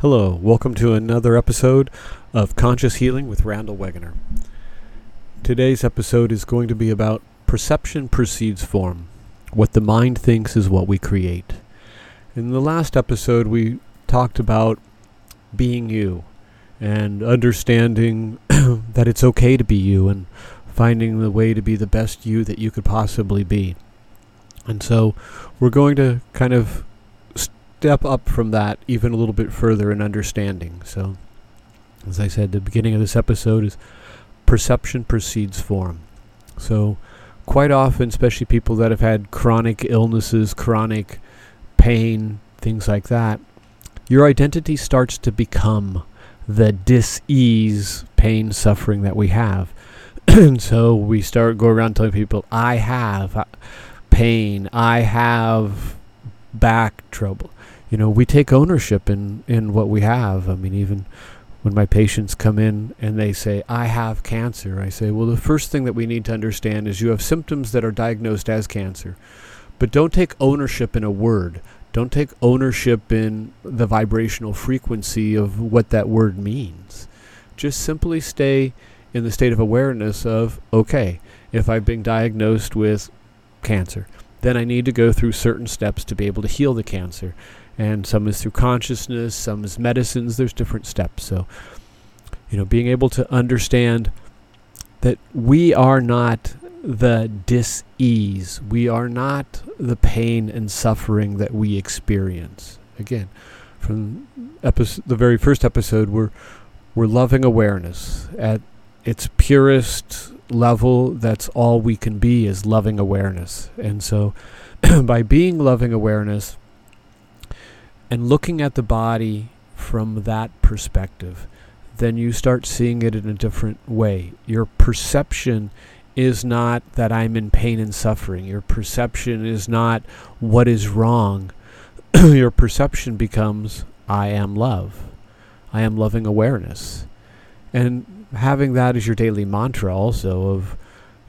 Hello, welcome to another episode of Conscious Healing with Randall Wegener. Today's episode is going to be about perception precedes form. What the mind thinks is what we create. In the last episode, we talked about being you and understanding that it's okay to be you and finding the way to be the best you that you could possibly be. And so we're going to kind of step up from that even a little bit further in understanding. So, as I said, the beginning of this episode is perception precedes form. So, quite often, especially people that have had chronic illnesses, chronic pain, things like that, your identity starts to become the dis-ease, pain, suffering that we have. and so we start going around telling people, I have uh, pain, I have back trouble you know, we take ownership in, in what we have. I mean, even when my patients come in and they say, I have cancer, I say, well, the first thing that we need to understand is you have symptoms that are diagnosed as cancer. But don't take ownership in a word. Don't take ownership in the vibrational frequency of what that word means. Just simply stay in the state of awareness of, okay, if I've been diagnosed with cancer, then I need to go through certain steps to be able to heal the cancer and some is through consciousness, some is medicines. There's different steps. So, you know, being able to understand that we are not the dis-ease, we are not the pain and suffering that we experience. Again, from episode, the very first episode, we're we're loving awareness at its purest level. That's all we can be is loving awareness, and so by being loving awareness and looking at the body from that perspective, then you start seeing it in a different way. Your perception is not that I'm in pain and suffering. Your perception is not what is wrong. Your perception becomes I am love. I am loving awareness. And having that as your daily mantra also of,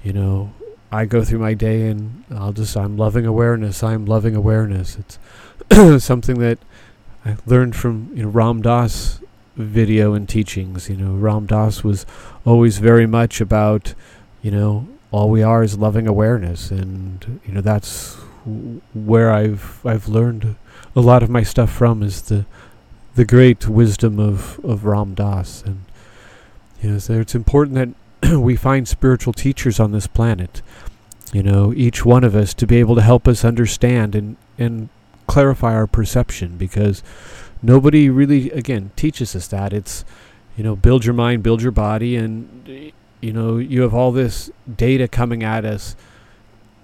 you know, I go through my day and I'll just I'm loving awareness. I'm loving awareness. It's something that I learned from you know Ram Dass video and teachings. You know, Ram Dass was always very much about, you know, all we are is loving awareness, and you know that's where I've I've learned a lot of my stuff from is the the great wisdom of of Ram Dass, and you know, so it's important that we find spiritual teachers on this planet. You know, each one of us to be able to help us understand and and clarify our perception because nobody really again teaches us that. It's you know build your mind build your body and you know you have all this data coming at us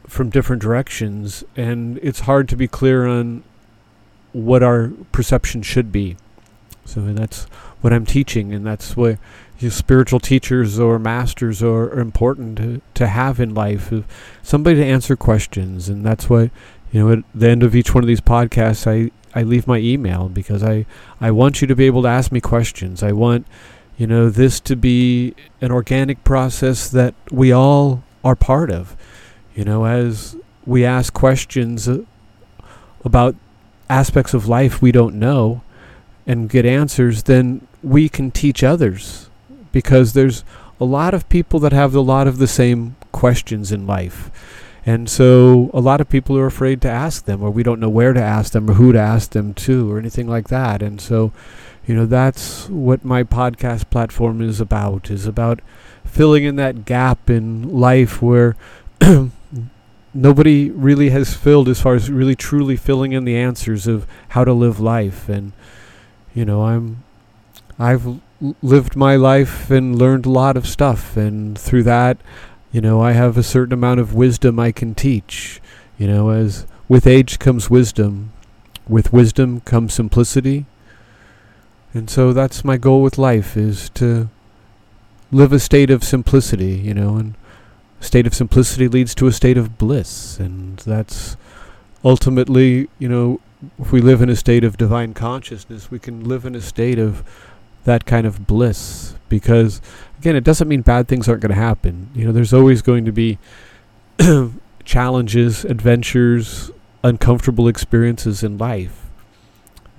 from different directions and it's hard to be clear on what our perception should be. So that's what i'm teaching and that's what spiritual teachers or masters are, are important to, to have in life somebody to answer questions and that's what you know, at the end of each one of these podcasts, I, I leave my email because I, I want you to be able to ask me questions. I want, you know, this to be an organic process that we all are part of. You know, as we ask questions uh, about aspects of life we don't know and get answers, then we can teach others because there's a lot of people that have a lot of the same questions in life and so a lot of people are afraid to ask them, or we don't know where to ask them, or who to ask them to, or anything like that. And so, you know, that's what my podcast platform is about, is about filling in that gap in life where nobody really has filled as far as really truly filling in the answers of how to live life. And, you know, I'm, I've lived my life and learned a lot of stuff. And through that, you know, I have a certain amount of wisdom I can teach. You know, as with age comes wisdom, with wisdom comes simplicity. And so that's my goal with life is to live a state of simplicity, you know, and state of simplicity leads to a state of bliss. And that's ultimately, you know, if we live in a state of divine consciousness, we can live in a state of that kind of bliss because again it doesn't mean bad things aren't going to happen you know there's always going to be challenges adventures uncomfortable experiences in life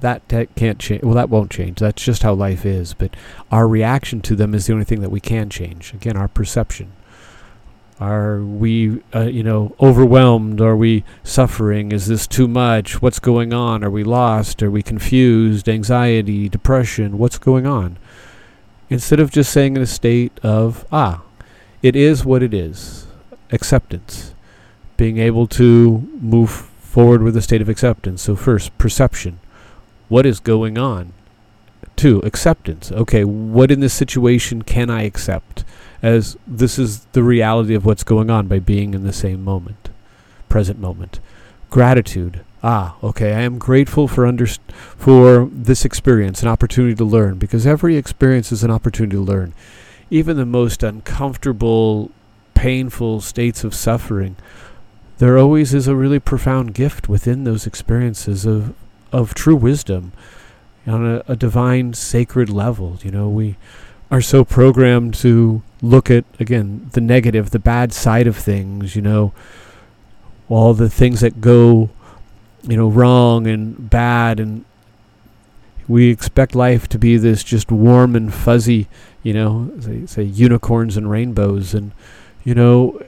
that te- can't change. Well, that won't change. That's just how life is. But our reaction to them is the only thing that we can change. Again, our perception. Are we, uh, you know, overwhelmed? Are we suffering? Is this too much? What's going on? Are we lost? Are we confused? Anxiety, depression? What's going on? Instead of just saying in a state of, ah, it is what it is, acceptance, being able to move forward with a state of acceptance. So, first, perception. What is going on? Two, acceptance. Okay, what in this situation can I accept? as this is the reality of what's going on by being in the same moment, present moment. Gratitude. Ah, okay, I am grateful for underst- for this experience, an opportunity to learn, because every experience is an opportunity to learn. Even the most uncomfortable, painful states of suffering, there always is a really profound gift within those experiences of of true wisdom on a, a divine sacred level. You know, we are so programmed to look at again the negative, the bad side of things, you know, all the things that go, you know, wrong and bad and we expect life to be this just warm and fuzzy, you know, say, say unicorns and rainbows. And you know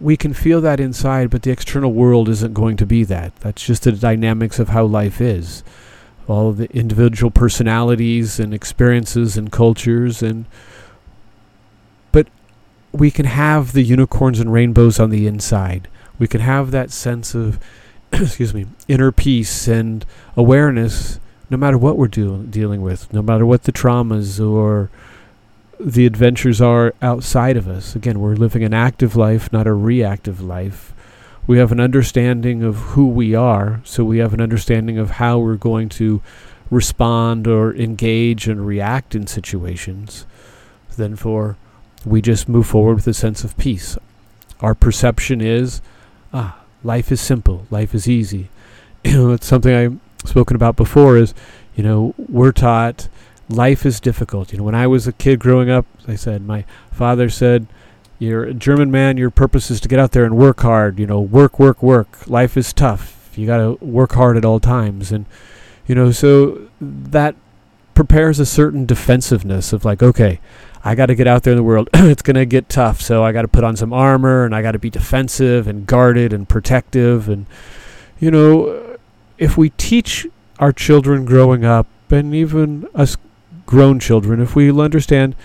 we can feel that inside, but the external world isn't going to be that. That's just the dynamics of how life is. All the individual personalities and experiences and cultures and but we can have the unicorns and rainbows on the inside. We can have that sense of excuse me inner peace and awareness no matter what we're do- dealing with no matter what the traumas or the adventures are outside of us again we're living an active life not a reactive life we have an understanding of who we are, so we have an understanding of how we're going to respond or engage and react in situations. Then, for we just move forward with a sense of peace. Our perception is, ah, life is simple, life is easy. You know, it's something I've spoken about before. Is you know, we're taught life is difficult. You know, when I was a kid growing up, I said my father said you're a German man. Your purpose is to get out there and work hard. You know, work, work, work. Life is tough. You got to work hard at all times, and you know, so that prepares a certain defensiveness of like, okay, I got to get out there in the world. it's going to get tough, so I got to put on some armor and I got to be defensive and guarded and protective. And you know, if we teach our children growing up, and even us grown children, if we understand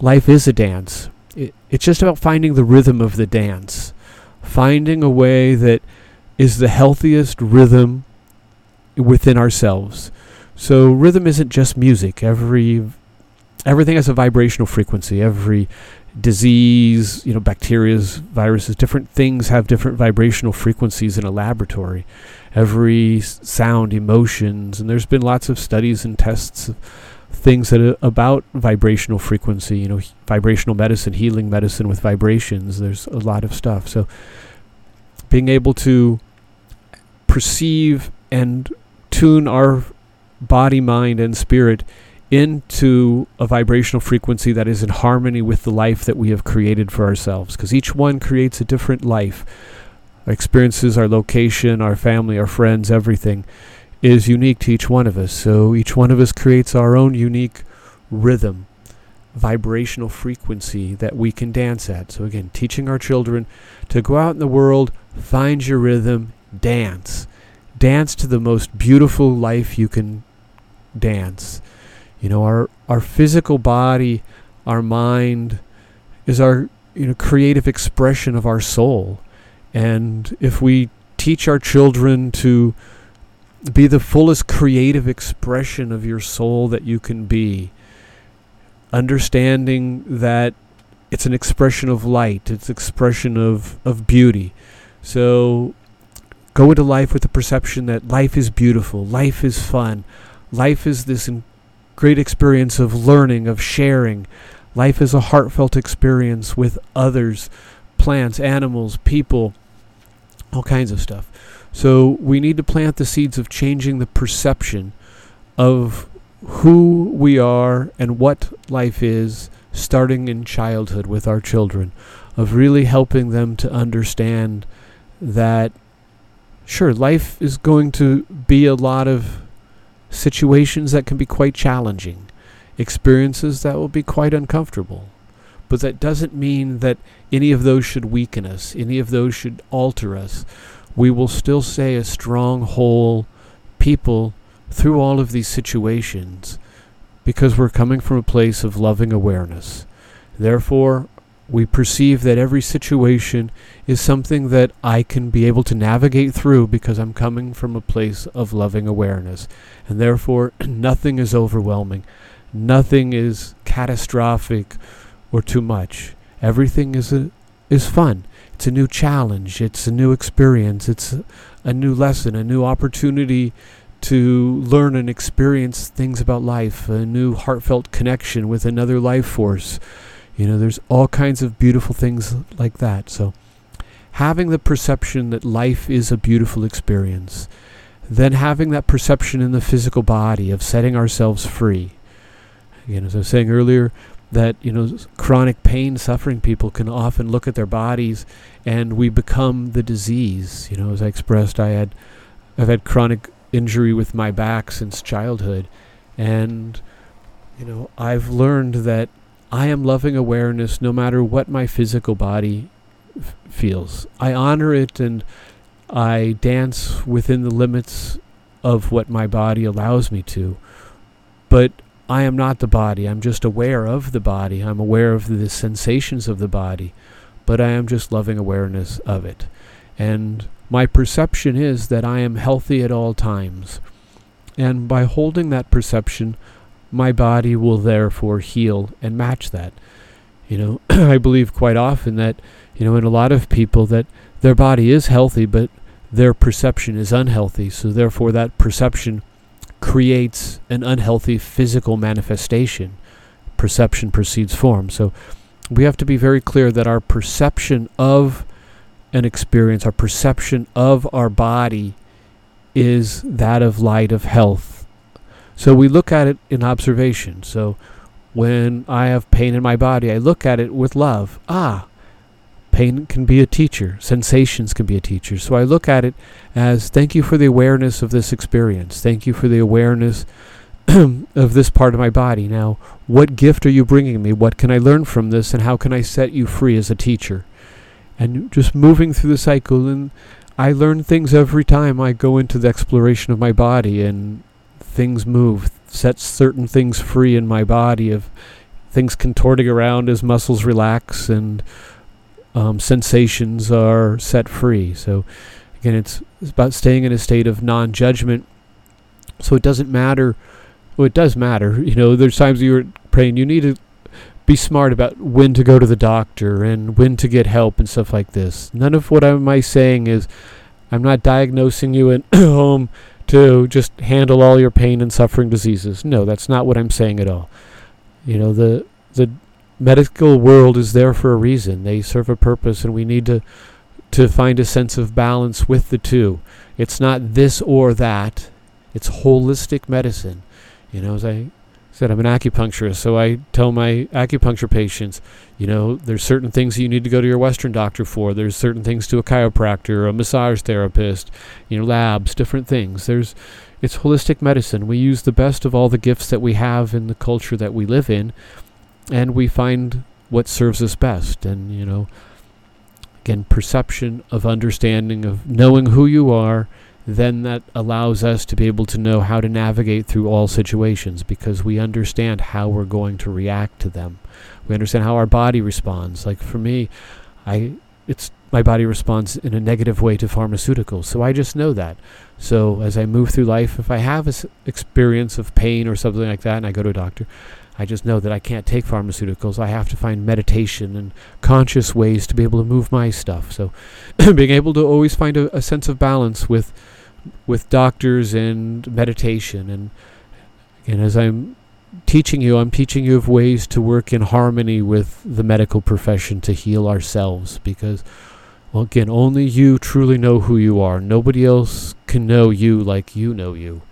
life is a dance, it, it's just about finding the rhythm of the dance, finding a way that is the healthiest rhythm within ourselves. So rhythm isn't just music. Every everything has a vibrational frequency. Every disease, you know, bacterias, viruses, different things have different vibrational frequencies in a laboratory. Every sound, emotions, and there's been lots of studies and tests things that are about vibrational frequency, you know, vibrational medicine, healing medicine with vibrations. There's a lot of stuff. So being able to perceive and tune our body, mind, and spirit into a vibrational frequency that is in harmony with the life that we have created for ourselves. Because each one creates a different life. Our experiences, our location, our family, our friends, everything is unique to each one of us. So each one of us creates our own unique rhythm, vibrational frequency that we can dance at. So again, teaching our children to go out in the world, find your rhythm, dance. Dance to the most beautiful life you can dance. You know, our our physical body, our mind is our you know creative expression of our soul. And if we teach our children to be the fullest creative expression of your soul that you can be. Understanding that it's an expression of light, it's expression of, of beauty. So go into life with the perception that life is beautiful, life is fun, life is this great experience of learning, of sharing. Life is a heartfelt experience with others, plants, animals, people, all kinds of stuff. So we need to plant the seeds of changing the perception of who we are and what life is starting in childhood with our children, of really helping them to understand that sure, life is going to be a lot of situations that can be quite challenging, experiences that will be quite uncomfortable. But that doesn't mean that any of those should weaken us, any of those should alter us. We will still stay a strong, whole people through all of these situations because we're coming from a place of loving awareness. Therefore, we perceive that every situation is something that I can be able to navigate through because I'm coming from a place of loving awareness. And therefore, nothing is overwhelming, nothing is catastrophic or too much. Everything is, a, is fun. It's a new challenge, it's a new experience, it's a, a new lesson, a new opportunity to learn and experience things about life, a new heartfelt connection with another life force. You know, there's all kinds of beautiful things like that. So, having the perception that life is a beautiful experience, then having that perception in the physical body of setting ourselves free. Again, as I was saying earlier, that you know chronic pain suffering people can often look at their bodies and we become the disease you know as i expressed i had i've had chronic injury with my back since childhood. And, you know, I've learned that I am loving awareness no matter what my physical body f- feels. I honor it and I dance within the limits of what my body allows me to. But I am not the body. I'm just aware of the body. I'm aware of the sensations of the body. But I am just loving awareness of it. And my perception is that I am healthy at all times. And by holding that perception, my body will therefore heal and match that. You know, I believe quite often that, you know, in a lot of people that their body is healthy, but their perception is unhealthy. So therefore that perception creates an unhealthy physical manifestation. Perception precedes form. So we have to be very clear that our perception of an experience, our perception of our body is that of light of health. So we look at it in observation. So when I have pain in my body, I look at it with love. Ah, pain can be a teacher, sensations can be a teacher. So I look at it as thank you for the awareness of this experience. Thank you for the awareness of this part of my body. Now, what gift are you bringing me? What can I learn from this? And how can I set you free as a teacher? and just moving through the cycle. And I learn things every time I go into the exploration of my body, and things move, sets certain things free in my body of things contorting around as muscles relax and um, sensations are set free. So again, it's, it's about staying in a state of non-judgment. So it doesn't matter. Well, it does matter. You know, there's times you're praying. You need to be smart about when to go to the doctor and when to get help and stuff like this. None of what am I saying is I'm not diagnosing you at home to just handle all your pain and suffering diseases. No, that's not what I'm saying at all. You know, the the medical world is there for a reason. They serve a purpose and we need to to find a sense of balance with the two. It's not this or that. It's holistic medicine. You know, as I said I'm an acupuncturist, so I tell my acupuncture patients, you know, there's certain things you need to go to your Western doctor for. There's certain things to a chiropractor, a massage therapist, you know, labs, different things. There's, it's holistic medicine. We use the best of all the gifts that we have in the culture that we live in, and we find what serves us best. And you know, again, perception of understanding of knowing who you are then that allows us to be able to know how to navigate through all situations because we understand how we're going to react to them. We understand how our body responds. Like for me, I it's my body responds in a negative way to pharmaceuticals. So I just know that. So as I move through life, if I have an experience of pain or something like that and I go to a doctor, I just know that I can't take pharmaceuticals. I have to find meditation and conscious ways to be able to move my stuff. So being able to always find a, a sense of balance with with doctors and meditation and and as I'm teaching you, I'm teaching you of ways to work in harmony with the medical profession to heal ourselves because well again only you truly know who you are. Nobody else can know you like you know you.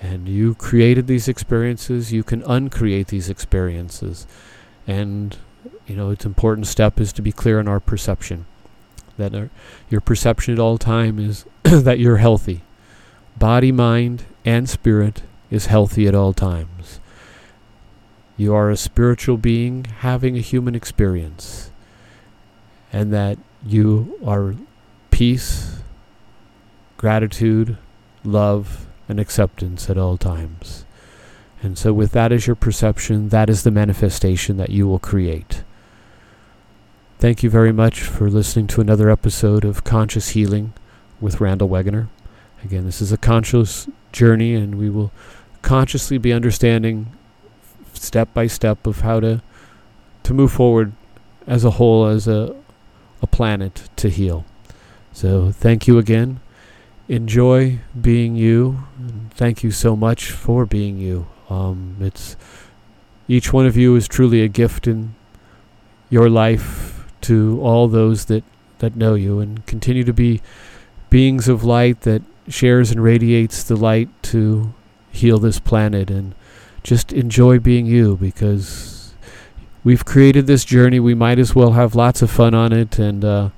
And you created these experiences, you can uncreate these experiences. And you know, it's important step is to be clear in our perception. that are, your perception at all time is that you're healthy. Body, mind, and spirit is healthy at all times. You are a spiritual being having a human experience, and that you are peace, gratitude, love, and acceptance at all times. And so, with that as your perception, that is the manifestation that you will create. Thank you very much for listening to another episode of Conscious Healing with Randall Wegener. Again, this is a conscious journey, and we will consciously be understanding step by step of how to to move forward as a whole, as a a planet to heal. So thank you again. Enjoy being you. And thank you so much for being you. Um, it's each one of you is truly a gift in your life to all those that, that know you and continue to be beings of light that shares and radiates the light to heal this planet and just enjoy being you because we've created this journey. We might as well have lots of fun on it, and uh,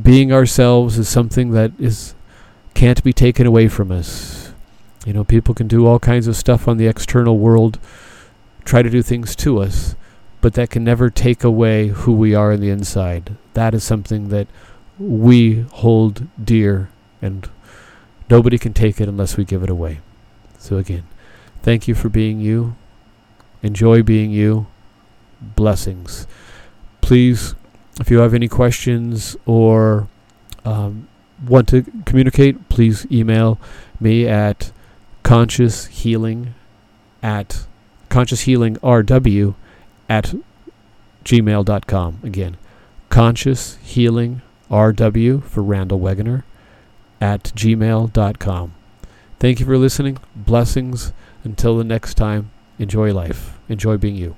being ourselves is something that is can't be taken away from us. You know, people can do all kinds of stuff on the external world, try to do things to us, but that can never take away who we are in the inside. That is something that we hold dear, and nobody can take it unless we give it away. So, again, thank you for being you. Enjoy being you. Blessings. Please, if you have any questions or um, want to communicate, please email me at conscious healing at conscious healing rw at gmail.com. Again, conscious healing rw for Randall Wegener at gmail.com. Thank you for listening. Blessings. Until the next time, enjoy life. Enjoy being you.